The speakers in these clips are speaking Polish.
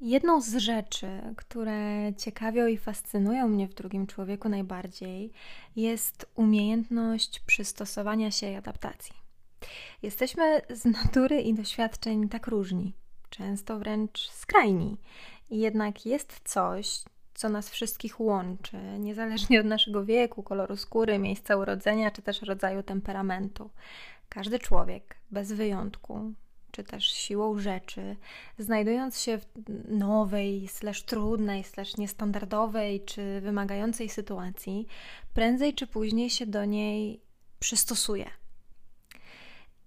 Jedną z rzeczy, które ciekawią i fascynują mnie w drugim człowieku najbardziej, jest umiejętność przystosowania się i adaptacji. Jesteśmy z natury i doświadczeń tak różni, często wręcz skrajni, jednak jest coś, co nas wszystkich łączy, niezależnie od naszego wieku, koloru skóry, miejsca urodzenia czy też rodzaju temperamentu. Każdy człowiek, bez wyjątku, czy też siłą rzeczy, znajdując się w nowej, slash trudnej, slash niestandardowej, czy wymagającej sytuacji, prędzej czy później się do niej przystosuje.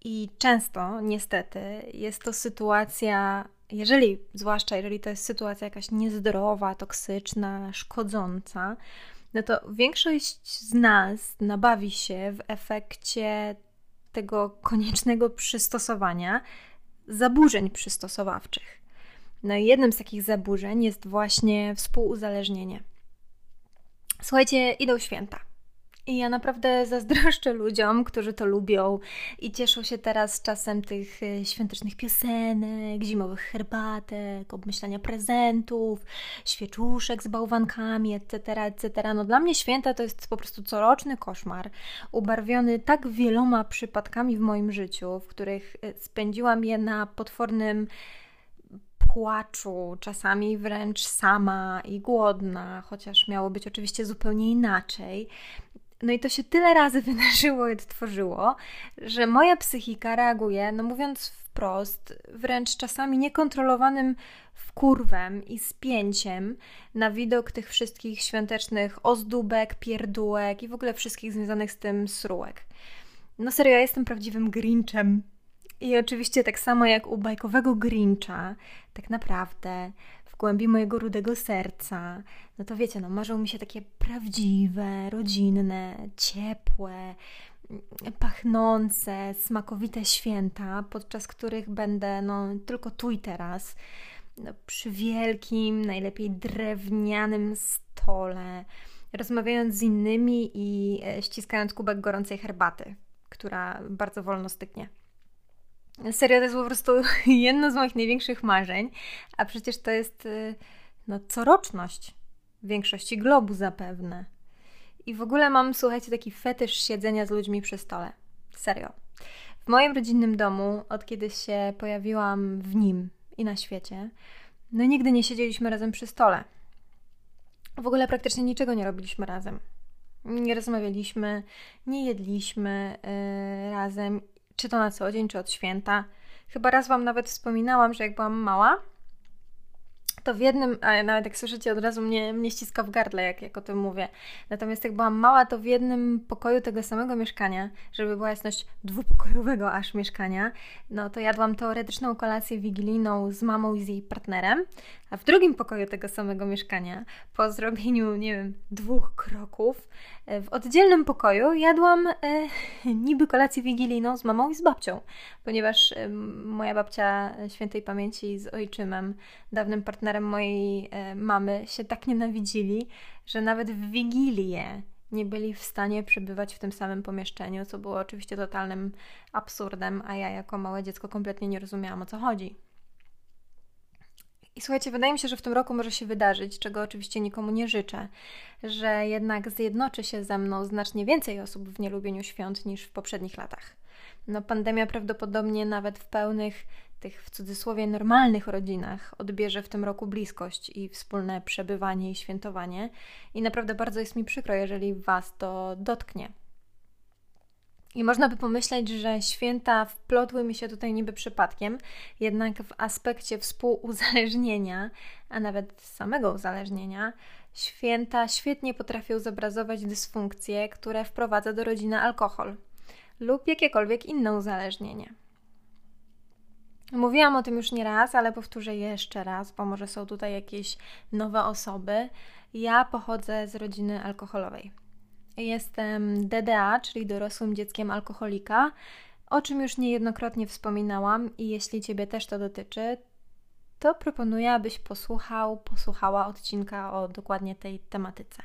I często, niestety, jest to sytuacja, jeżeli, zwłaszcza jeżeli to jest sytuacja jakaś niezdrowa, toksyczna, szkodząca, no to większość z nas nabawi się w efekcie tego koniecznego przystosowania zaburzeń przystosowawczych. No i jednym z takich zaburzeń jest właśnie współuzależnienie. Słuchajcie, idą święta. I ja naprawdę zazdroszczę ludziom, którzy to lubią i cieszą się teraz czasem tych e, świątecznych piosenek, zimowych herbatek, obmyślania prezentów, świeczuszek z bałwankami, etc., etc. No dla mnie święta to jest po prostu coroczny koszmar, ubarwiony tak wieloma przypadkami w moim życiu, w których e, spędziłam je na potwornym płaczu, czasami wręcz sama i głodna, chociaż miało być oczywiście zupełnie inaczej. No i to się tyle razy wydarzyło i odtworzyło, że moja psychika reaguje, no mówiąc wprost, wręcz czasami niekontrolowanym wkurwem i spięciem na widok tych wszystkich świątecznych ozdóbek, pierdółek i w ogóle wszystkich związanych z tym srółek. No serio, ja jestem prawdziwym Grinchem. I oczywiście tak samo jak u bajkowego Grincha, tak naprawdę głębi mojego rudego serca, no to wiecie, no marzą mi się takie prawdziwe, rodzinne, ciepłe, pachnące, smakowite święta, podczas których będę no tylko tu i teraz, no, przy wielkim, najlepiej drewnianym stole, rozmawiając z innymi i e, ściskając kubek gorącej herbaty, która bardzo wolno styknie. Serio, to jest po prostu jedno z moich największych marzeń, a przecież to jest y, no, coroczność w większości globu zapewne. I w ogóle mam, słuchajcie, taki fetysz siedzenia z ludźmi przy stole. Serio. W moim rodzinnym domu, od kiedy się pojawiłam w nim i na świecie, no nigdy nie siedzieliśmy razem przy stole. W ogóle praktycznie niczego nie robiliśmy razem. Nie rozmawialiśmy, nie jedliśmy yy, razem czy to na co dzień, czy od święta. Chyba raz Wam nawet wspominałam, że jak byłam mała, to w jednym, a nawet jak słyszycie, od razu mnie, mnie ściska w gardle, jak, jak o tym mówię. Natomiast jak byłam mała, to w jednym pokoju tego samego mieszkania, żeby była jasność dwupokojowego aż mieszkania, no to jadłam teoretyczną kolację wigilijną z mamą i z jej partnerem, a w drugim pokoju tego samego mieszkania, po zrobieniu, nie wiem, dwóch kroków, e, w oddzielnym pokoju jadłam e, niby kolację wigilijną z mamą i z babcią, ponieważ e, moja babcia świętej pamięci z ojczymem, dawnym partnerem mojej e, mamy, się tak nienawidzili, że nawet w wigilię nie byli w stanie przebywać w tym samym pomieszczeniu, co było oczywiście totalnym absurdem, a ja jako małe dziecko kompletnie nie rozumiałam o co chodzi. I słuchajcie, wydaje mi się, że w tym roku może się wydarzyć, czego oczywiście nikomu nie życzę, że jednak zjednoczy się ze mną znacznie więcej osób w nielubieniu świąt niż w poprzednich latach. No, pandemia prawdopodobnie nawet w pełnych, tych w cudzysłowie normalnych rodzinach odbierze w tym roku bliskość i wspólne przebywanie i świętowanie. I naprawdę bardzo jest mi przykro, jeżeli Was to dotknie. I można by pomyśleć, że święta wplotły mi się tutaj niby przypadkiem, jednak w aspekcie współuzależnienia, a nawet samego uzależnienia, święta świetnie potrafią zobrazować dysfunkcje, które wprowadza do rodziny alkohol lub jakiekolwiek inne uzależnienie. Mówiłam o tym już nie raz, ale powtórzę jeszcze raz, bo może są tutaj jakieś nowe osoby. Ja pochodzę z rodziny alkoholowej. Jestem DDA, czyli dorosłym dzieckiem alkoholika, o czym już niejednokrotnie wspominałam i jeśli Ciebie też to dotyczy, to proponuję, abyś posłuchał, posłuchała odcinka o dokładnie tej tematyce.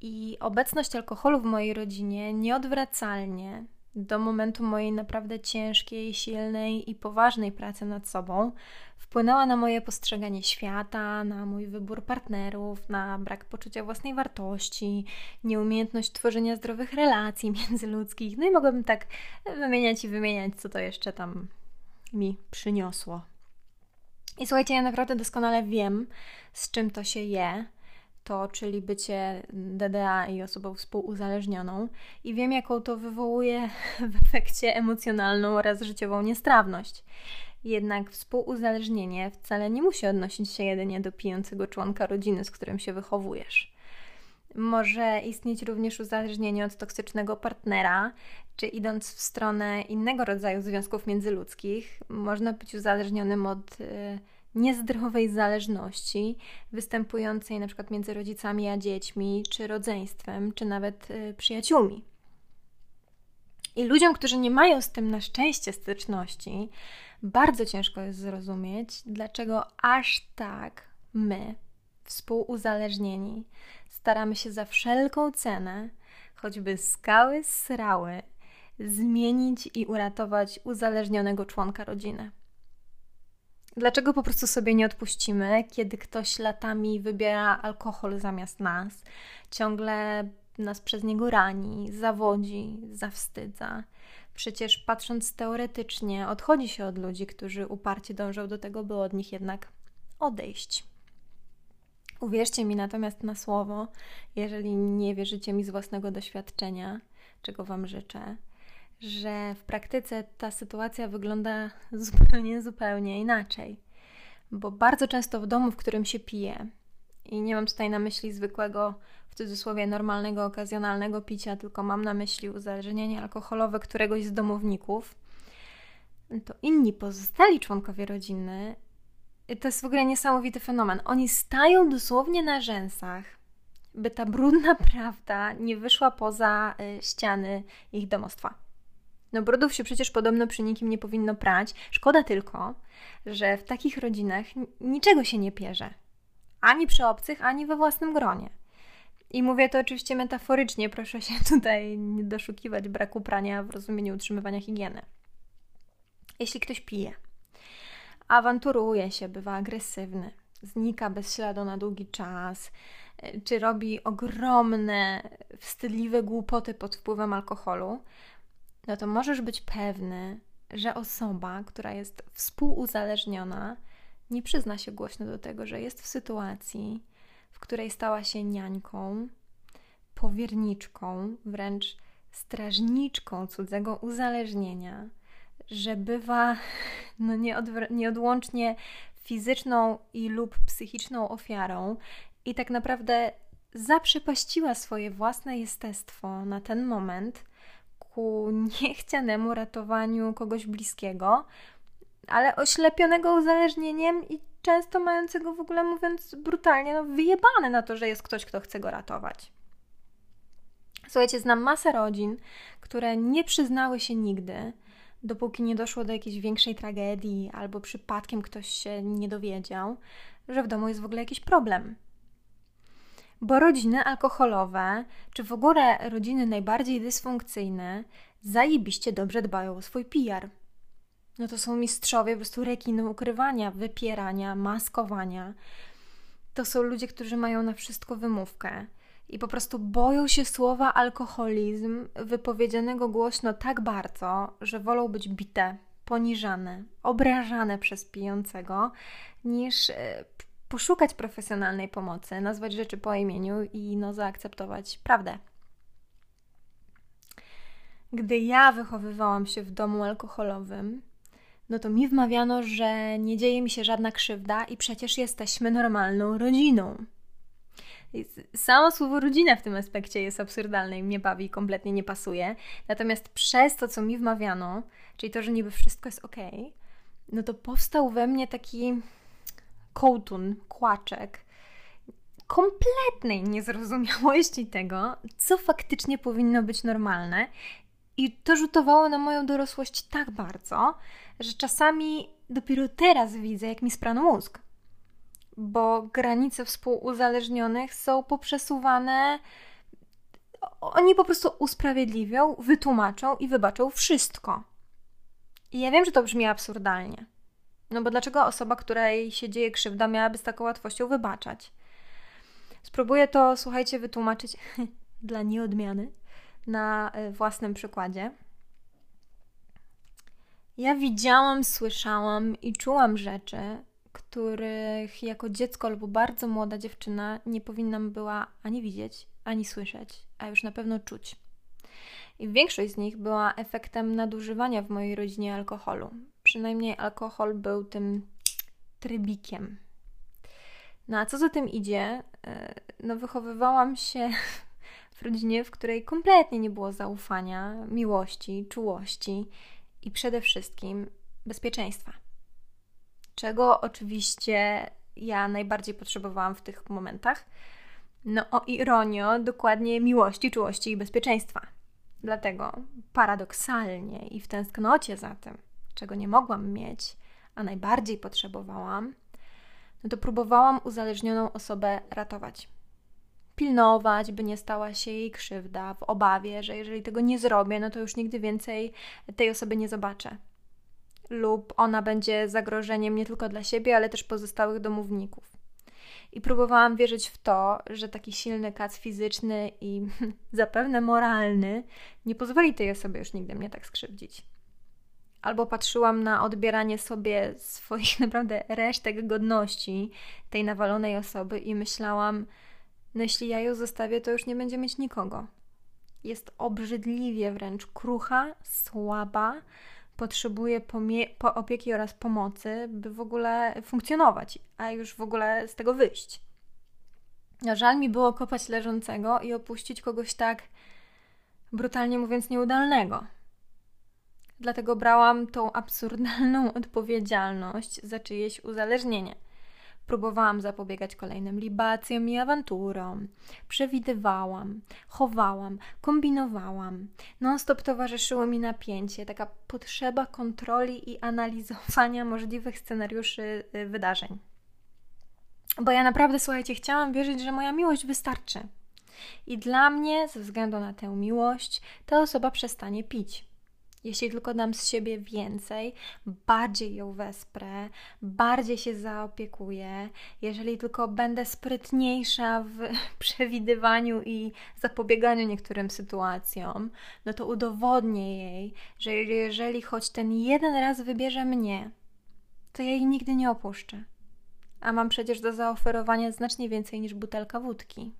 I obecność alkoholu w mojej rodzinie nieodwracalnie do momentu mojej naprawdę ciężkiej, silnej i poważnej pracy nad sobą, wpłynęła na moje postrzeganie świata, na mój wybór partnerów, na brak poczucia własnej wartości, nieumiejętność tworzenia zdrowych relacji międzyludzkich. No i mogłabym tak wymieniać i wymieniać, co to jeszcze tam mi przyniosło. I słuchajcie, ja naprawdę doskonale wiem, z czym to się je to, czyli bycie DDA i osobą współuzależnioną, i wiem, jaką to wywołuje w efekcie emocjonalną oraz życiową niestrawność. Jednak współuzależnienie wcale nie musi odnosić się jedynie do pijącego członka rodziny, z którym się wychowujesz. Może istnieć również uzależnienie od toksycznego partnera, czy idąc w stronę innego rodzaju związków międzyludzkich, można być uzależnionym od. Yy, niezdrowej zależności występującej przykład między rodzicami a dziećmi, czy rodzeństwem, czy nawet y, przyjaciółmi. I ludziom, którzy nie mają z tym na szczęście styczności, bardzo ciężko jest zrozumieć, dlaczego aż tak my, współuzależnieni, staramy się za wszelką cenę, choćby skały srały, zmienić i uratować uzależnionego członka rodziny. Dlaczego po prostu sobie nie odpuścimy, kiedy ktoś latami wybiera alkohol zamiast nas, ciągle nas przez niego rani, zawodzi, zawstydza? Przecież patrząc teoretycznie, odchodzi się od ludzi, którzy uparcie dążą do tego, by od nich jednak odejść. Uwierzcie mi natomiast na słowo, jeżeli nie wierzycie mi z własnego doświadczenia, czego Wam życzę, że w praktyce ta sytuacja wygląda zupełnie, zupełnie inaczej. Bo bardzo często w domu, w którym się pije, i nie mam tutaj na myśli zwykłego, w cudzysłowie normalnego, okazjonalnego picia, tylko mam na myśli uzależnienie alkoholowe któregoś z domowników, to inni pozostali członkowie rodziny, to jest w ogóle niesamowity fenomen. Oni stają dosłownie na rzęsach, by ta brudna prawda nie wyszła poza y, ściany ich domostwa. No brudów się przecież podobno przy nikim nie powinno prać. Szkoda tylko, że w takich rodzinach niczego się nie pierze. Ani przy obcych, ani we własnym gronie. I mówię to oczywiście metaforycznie, proszę się tutaj nie doszukiwać braku prania w rozumieniu utrzymywania higieny. Jeśli ktoś pije, awanturuje się, bywa agresywny, znika bez śladu na długi czas, czy robi ogromne, wstydliwe głupoty pod wpływem alkoholu, no to możesz być pewny, że osoba, która jest współuzależniona, nie przyzna się głośno do tego, że jest w sytuacji, w której stała się niańką, powierniczką, wręcz strażniczką cudzego uzależnienia, że bywa no nieodłącznie fizyczną i lub psychiczną ofiarą i tak naprawdę zaprzepaściła swoje własne jestestwo na ten moment ku niechcianemu ratowaniu kogoś bliskiego, ale oślepionego uzależnieniem i często mającego w ogóle, mówiąc brutalnie, no wyjebane na to, że jest ktoś, kto chce go ratować. Słuchajcie, znam masę rodzin, które nie przyznały się nigdy, dopóki nie doszło do jakiejś większej tragedii albo przypadkiem ktoś się nie dowiedział, że w domu jest w ogóle jakiś problem bo rodziny alkoholowe, czy w ogóle rodziny najbardziej dysfunkcyjne, zajebiście dobrze dbają o swój PR. No to są mistrzowie po prostu rekinu ukrywania, wypierania, maskowania. To są ludzie, którzy mają na wszystko wymówkę i po prostu boją się słowa alkoholizm wypowiedzianego głośno tak bardzo, że wolą być bite, poniżane, obrażane przez pijącego, niż e, poszukać profesjonalnej pomocy, nazwać rzeczy po imieniu i no, zaakceptować prawdę. Gdy ja wychowywałam się w domu alkoholowym, no to mi wmawiano, że nie dzieje mi się żadna krzywda i przecież jesteśmy normalną rodziną. Samo słowo rodzina w tym aspekcie jest absurdalne i mnie bawi i kompletnie nie pasuje. Natomiast przez to, co mi wmawiano, czyli to, że niby wszystko jest ok, no to powstał we mnie taki kołtun, kłaczek kompletnej niezrozumiałości tego, co faktycznie powinno być normalne. I to rzutowało na moją dorosłość tak bardzo, że czasami dopiero teraz widzę, jak mi sprano mózg. Bo granice współuzależnionych są poprzesuwane oni po prostu usprawiedliwią, wytłumaczą i wybaczą wszystko. I ja wiem, że to brzmi absurdalnie. No bo dlaczego osoba, której się dzieje krzywda, miałaby z taką łatwością wybaczać? Spróbuję to, słuchajcie, wytłumaczyć dla nieodmiany na e, własnym przykładzie. Ja widziałam, słyszałam i czułam rzeczy, których jako dziecko albo bardzo młoda dziewczyna nie powinnam była ani widzieć, ani słyszeć, a już na pewno czuć. I większość z nich była efektem nadużywania w mojej rodzinie alkoholu. Przynajmniej alkohol był tym trybikiem. No a co za tym idzie? E, no, wychowywałam się w rodzinie, w której kompletnie nie było zaufania, miłości, czułości i przede wszystkim bezpieczeństwa. Czego oczywiście ja najbardziej potrzebowałam w tych momentach. No o ironio, dokładnie miłości, czułości i bezpieczeństwa. Dlatego paradoksalnie i w tęsknocie za tym, czego nie mogłam mieć, a najbardziej potrzebowałam, no to próbowałam uzależnioną osobę ratować. Pilnować, by nie stała się jej krzywda, w obawie, że jeżeli tego nie zrobię, no to już nigdy więcej tej osoby nie zobaczę. Lub ona będzie zagrożeniem nie tylko dla siebie, ale też pozostałych domowników. I próbowałam wierzyć w to, że taki silny kac fizyczny i zapewne moralny nie pozwoli tej osobie już nigdy mnie tak skrzywdzić. Albo patrzyłam na odbieranie sobie swoich naprawdę resztek godności tej nawalonej osoby i myślałam, no jeśli ja ją zostawię, to już nie będzie mieć nikogo. Jest obrzydliwie wręcz krucha, słaba, potrzebuje po opieki oraz pomocy, by w ogóle funkcjonować, a już w ogóle z tego wyjść. A żal mi było kopać leżącego i opuścić kogoś tak, brutalnie mówiąc, nieudalnego. Dlatego brałam tą absurdalną odpowiedzialność za czyjeś uzależnienie – Próbowałam zapobiegać kolejnym libacjom i awanturom. Przewidywałam, chowałam, kombinowałam. Non-stop towarzyszyło mi napięcie, taka potrzeba kontroli i analizowania możliwych scenariuszy y, wydarzeń. Bo ja naprawdę, słuchajcie, chciałam wierzyć, że moja miłość wystarczy. I dla mnie, ze względu na tę miłość, ta osoba przestanie pić. Jeśli tylko dam z siebie więcej, bardziej ją wesprę, bardziej się zaopiekuję, jeżeli tylko będę sprytniejsza w przewidywaniu i zapobieganiu niektórym sytuacjom, no to udowodnię jej, że jeżeli choć ten jeden raz wybierze mnie, to ja jej nigdy nie opuszczę. A mam przecież do zaoferowania znacznie więcej niż butelka wódki.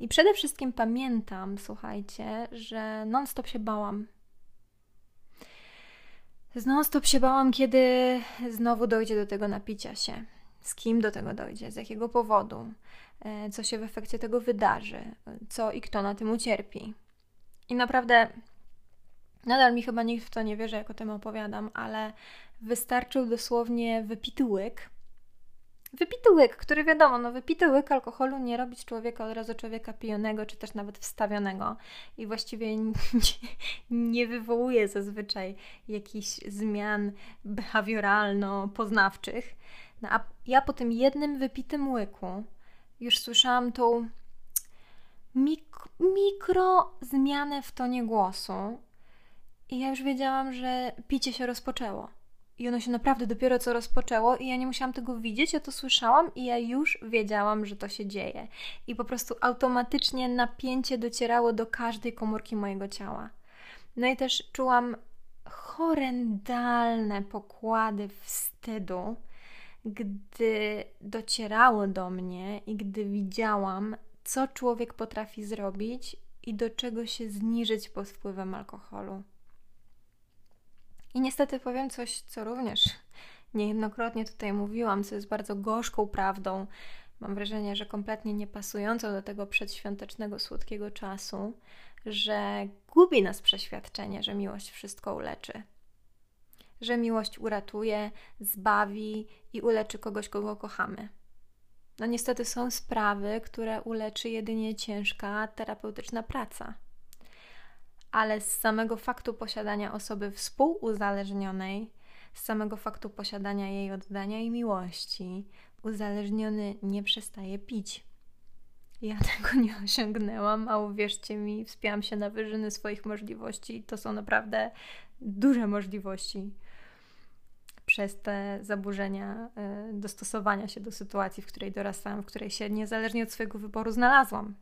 I przede wszystkim pamiętam, słuchajcie, że non-stop się bałam. Non-stop się bałam, kiedy znowu dojdzie do tego napicia się. Z kim do tego dojdzie, z jakiego powodu, e, co się w efekcie tego wydarzy, co i kto na tym ucierpi. I naprawdę nadal mi chyba nikt w to nie wierzy, jak o tym opowiadam, ale wystarczył dosłownie wypity łyk, Wypity łyk, który wiadomo, no wypity łyk alkoholu nie robi z człowieka od razu człowieka pijonego, czy też nawet wstawionego i właściwie nie, nie wywołuje zazwyczaj jakichś zmian behawioralno-poznawczych. No a ja po tym jednym wypitym łyku już słyszałam tą mik mikro zmianę w tonie głosu i ja już wiedziałam, że picie się rozpoczęło. I ono się naprawdę dopiero co rozpoczęło, i ja nie musiałam tego widzieć, ja to słyszałam, i ja już wiedziałam, że to się dzieje. I po prostu automatycznie napięcie docierało do każdej komórki mojego ciała. No i też czułam horrendalne pokłady wstydu, gdy docierało do mnie i gdy widziałam, co człowiek potrafi zrobić i do czego się zniżyć pod wpływem alkoholu. I niestety powiem coś, co również niejednokrotnie tutaj mówiłam, co jest bardzo gorzką prawdą. Mam wrażenie, że kompletnie niepasującą do tego przedświątecznego, słodkiego czasu, że gubi nas przeświadczenie, że miłość wszystko uleczy. Że miłość uratuje, zbawi i uleczy kogoś, kogo kochamy. No niestety są sprawy, które uleczy jedynie ciężka terapeutyczna praca ale z samego faktu posiadania osoby współuzależnionej, z samego faktu posiadania jej oddania i miłości, uzależniony nie przestaje pić. Ja tego nie osiągnęłam, a uwierzcie mi, wspięłam się na wyżyny swoich możliwości. To są naprawdę duże możliwości przez te zaburzenia y, dostosowania się do sytuacji, w której dorastałam, w której się niezależnie od swojego wyboru znalazłam.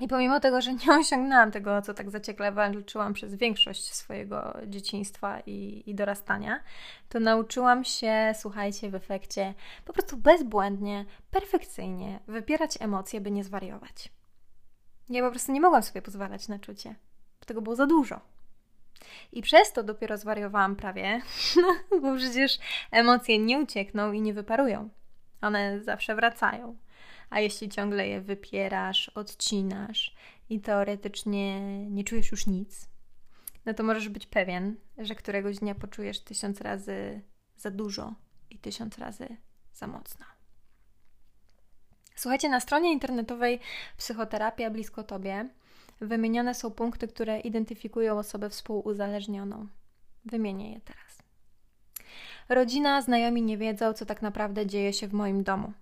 I pomimo tego, że nie osiągnęłam tego, co tak zaciekle walczyłam przez większość swojego dzieciństwa i, i, dorastania, to nauczyłam się, słuchajcie, w efekcie po prostu bezbłędnie, perfekcyjnie wypierać emocje, by nie zwariować. Ja po prostu nie mogłam sobie pozwalać na czucie. Tego było za dużo. I przez to dopiero zwariowałam prawie, bo przecież emocje nie uciekną i nie wyparują. One zawsze wracają. A jeśli ciągle je wypierasz, odcinasz i teoretycznie nie czujesz już nic, no to możesz być pewien, że któregoś dnia poczujesz tysiąc razy za dużo i tysiąc razy za mocno. Słuchajcie, na stronie internetowej Psychoterapia Blisko Tobie wymienione są punkty, które identyfikują osobę współuzależnioną. Wymienię je teraz. Rodzina, znajomi nie wiedzą, co tak naprawdę dzieje się w moim domu.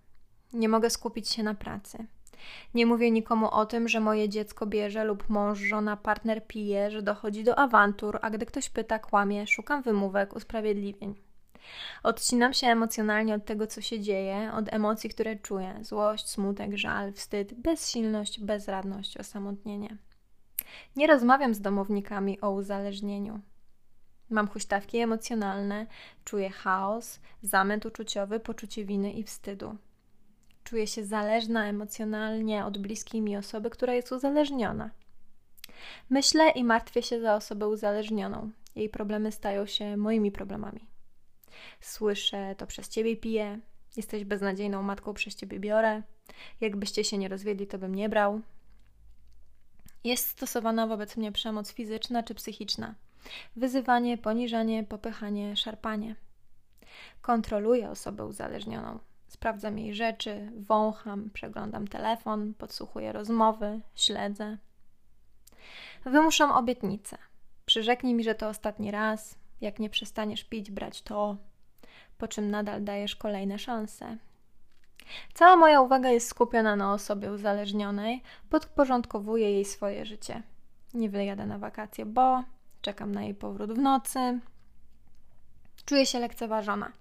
Nie mogę skupić się na pracy. Nie mówię nikomu o tym, że moje dziecko bierze lub mąż, żona, partner pije, że dochodzi do awantur, a gdy ktoś pyta, kłamie, szukam wymówek, usprawiedliwień. Odcinam się emocjonalnie od tego, co się dzieje, od emocji, które czuję: złość, smutek, żal, wstyd, bezsilność, bezradność, osamotnienie. Nie rozmawiam z domownikami o uzależnieniu. Mam huśtawki emocjonalne, czuję chaos, zamęt uczuciowy, poczucie winy i wstydu. Czuję się zależna emocjonalnie od bliskiej mi osoby, która jest uzależniona. Myślę i martwię się za osobę uzależnioną. Jej problemy stają się moimi problemami. Słyszę, to przez ciebie piję, jesteś beznadziejną matką, przez ciebie biorę. Jakbyście się nie rozwiedli, to bym nie brał. Jest stosowana wobec mnie przemoc fizyczna czy psychiczna. Wyzywanie, poniżanie, popychanie, szarpanie. Kontroluję osobę uzależnioną. Sprawdzam jej rzeczy, wącham, przeglądam telefon, podsłuchuję rozmowy, śledzę. Wymuszam obietnicę. Przyrzeknij mi, że to ostatni raz. Jak nie przestaniesz pić, brać to, po czym nadal dajesz kolejne szanse. Cała moja uwaga jest skupiona na osobie uzależnionej, podporządkowuję jej swoje życie. Nie wyjadę na wakacje, bo czekam na jej powrót w nocy. Czuję się lekceważona.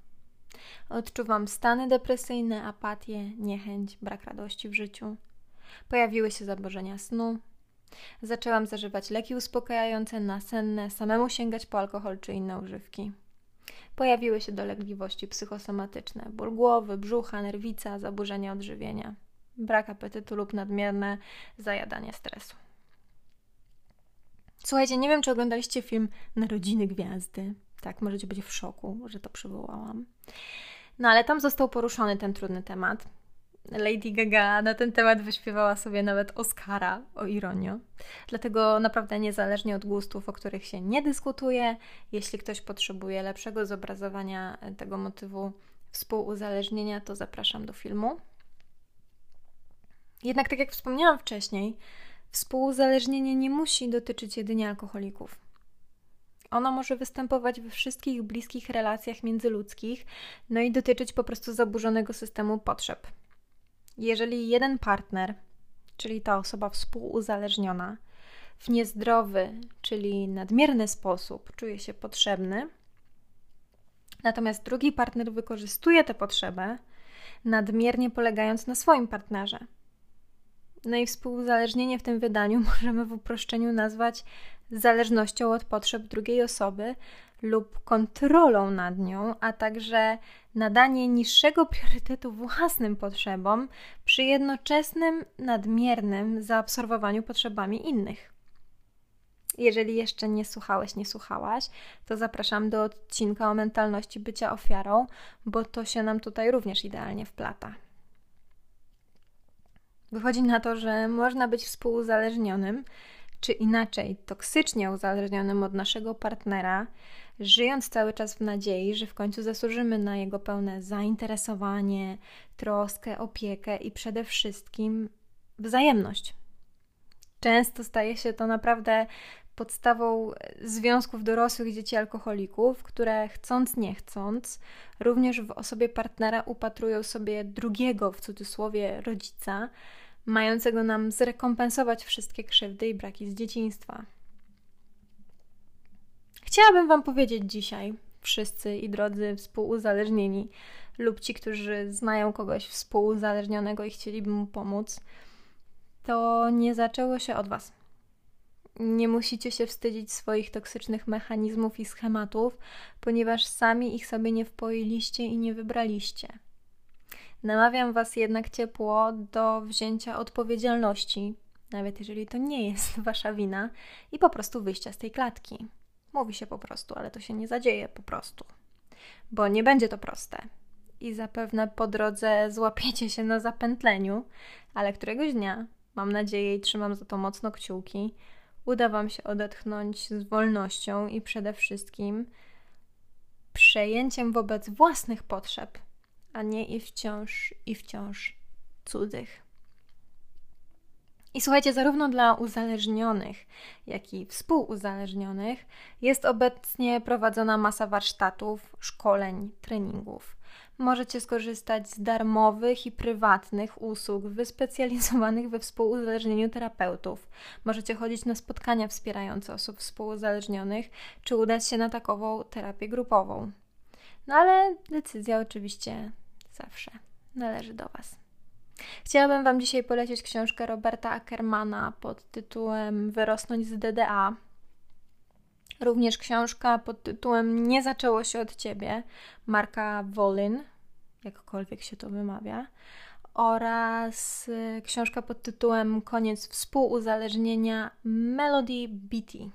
Odczuwam stany depresyjne, apatię, niechęć, brak radości w życiu. Pojawiły się zaburzenia snu. Zaczęłam zażywać leki uspokajające, nasenne, samemu sięgać po alkohol czy inne używki. Pojawiły się dolegliwości psychosomatyczne, ból głowy, brzucha, nerwica, zaburzenia odżywienia, brak apetytu lub nadmierne zajadanie stresu. Słuchajcie, nie wiem, czy oglądaliście film Narodziny Gwiazdy. Tak, możecie być w szoku, że to przywołałam. No ale tam został poruszony ten trudny temat. Lady Gaga na ten temat wyśpiewała sobie nawet Oscara, o ironio. Dlatego naprawdę niezależnie od gustów, o których się nie dyskutuje, jeśli ktoś potrzebuje lepszego zobrazowania tego motywu współuzależnienia, to zapraszam do filmu. Jednak tak jak wspomniałam wcześniej, współuzależnienie nie musi dotyczyć jedynie alkoholików. Ono może występować we wszystkich bliskich relacjach międzyludzkich, no i dotyczyć po prostu zaburzonego systemu potrzeb. Jeżeli jeden partner, czyli ta osoba współuzależniona, w niezdrowy, czyli nadmierny sposób czuje się potrzebny, natomiast drugi partner wykorzystuje tę potrzebę, nadmiernie polegając na swoim partnerze. No i współuzależnienie w tym wydaniu możemy w uproszczeniu nazwać zależnością od potrzeb drugiej osoby lub kontrolą nad nią, a także nadanie niższego priorytetu własnym potrzebom przy jednoczesnym nadmiernym zaabsorbowaniu potrzebami innych. Jeżeli jeszcze nie słuchałeś, nie słuchałaś, to zapraszam do odcinka o mentalności bycia ofiarą, bo to się nam tutaj również idealnie wplata. Wychodzi na to, że można być współuzależnionym, czy inaczej toksycznie uzależnionym od naszego partnera, żyjąc cały czas w nadziei, że w końcu zasłużymy na jego pełne zainteresowanie, troskę, opiekę i przede wszystkim wzajemność. Często staje się to naprawdę podstawą związków dorosłych dzieci alkoholików, które chcąc nie chcąc, również w osobie partnera upatrują sobie drugiego, w cudzysłowie, rodzica, mającego nam zrekompensować wszystkie krzywdy i braki z dzieciństwa. Chciałabym Wam powiedzieć dzisiaj, wszyscy i drodzy współuzależnieni, lub ci, którzy znają kogoś współuzależnionego i chcieliby mu pomóc, to nie zaczęło się od Was. Nie musicie się wstydzić swoich toksycznych mechanizmów i schematów, ponieważ sami ich sobie nie wpoiliście i nie wybraliście. Namawiam Was jednak ciepło do wzięcia odpowiedzialności, nawet jeżeli to nie jest Wasza wina, i po prostu wyjścia z tej klatki. Mówi się po prostu, ale to się nie zadzieje po prostu, bo nie będzie to proste. I zapewne po drodze złapiecie się na zapętleniu, ale któregoś dnia, mam nadzieję i trzymam za to mocno kciuki, uda Wam się odetchnąć z wolnością i przede wszystkim przejęciem wobec własnych potrzeb, a nie i wciąż, i wciąż cudzych. I słuchajcie, zarówno dla uzależnionych, jak i współuzależnionych jest obecnie prowadzona masa warsztatów, szkoleń, treningów. Możecie skorzystać z darmowych i prywatnych usług wyspecjalizowanych we współuzależnieniu terapeutów. Możecie chodzić na spotkania wspierające osób współuzależnionych, czy udać się na takową terapię grupową. No ale decyzja oczywiście zawsze należy do Was. Chciałabym Wam dzisiaj polecić książkę Roberta Ackermana pod tytułem Wyrosnąć z DDA. Również książka pod tytułem Nie zaczęło się od Ciebie Marka Wolin, jakkolwiek się to wymawia, oraz y, książka pod tytułem Koniec współuzależnienia Melody Beatty.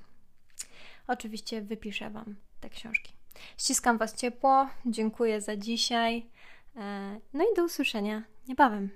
Oczywiście wypiszę Wam te książki. Ściskam Was ciepło, dziękuję za dzisiaj. E, no i do usłyszenia niebawem.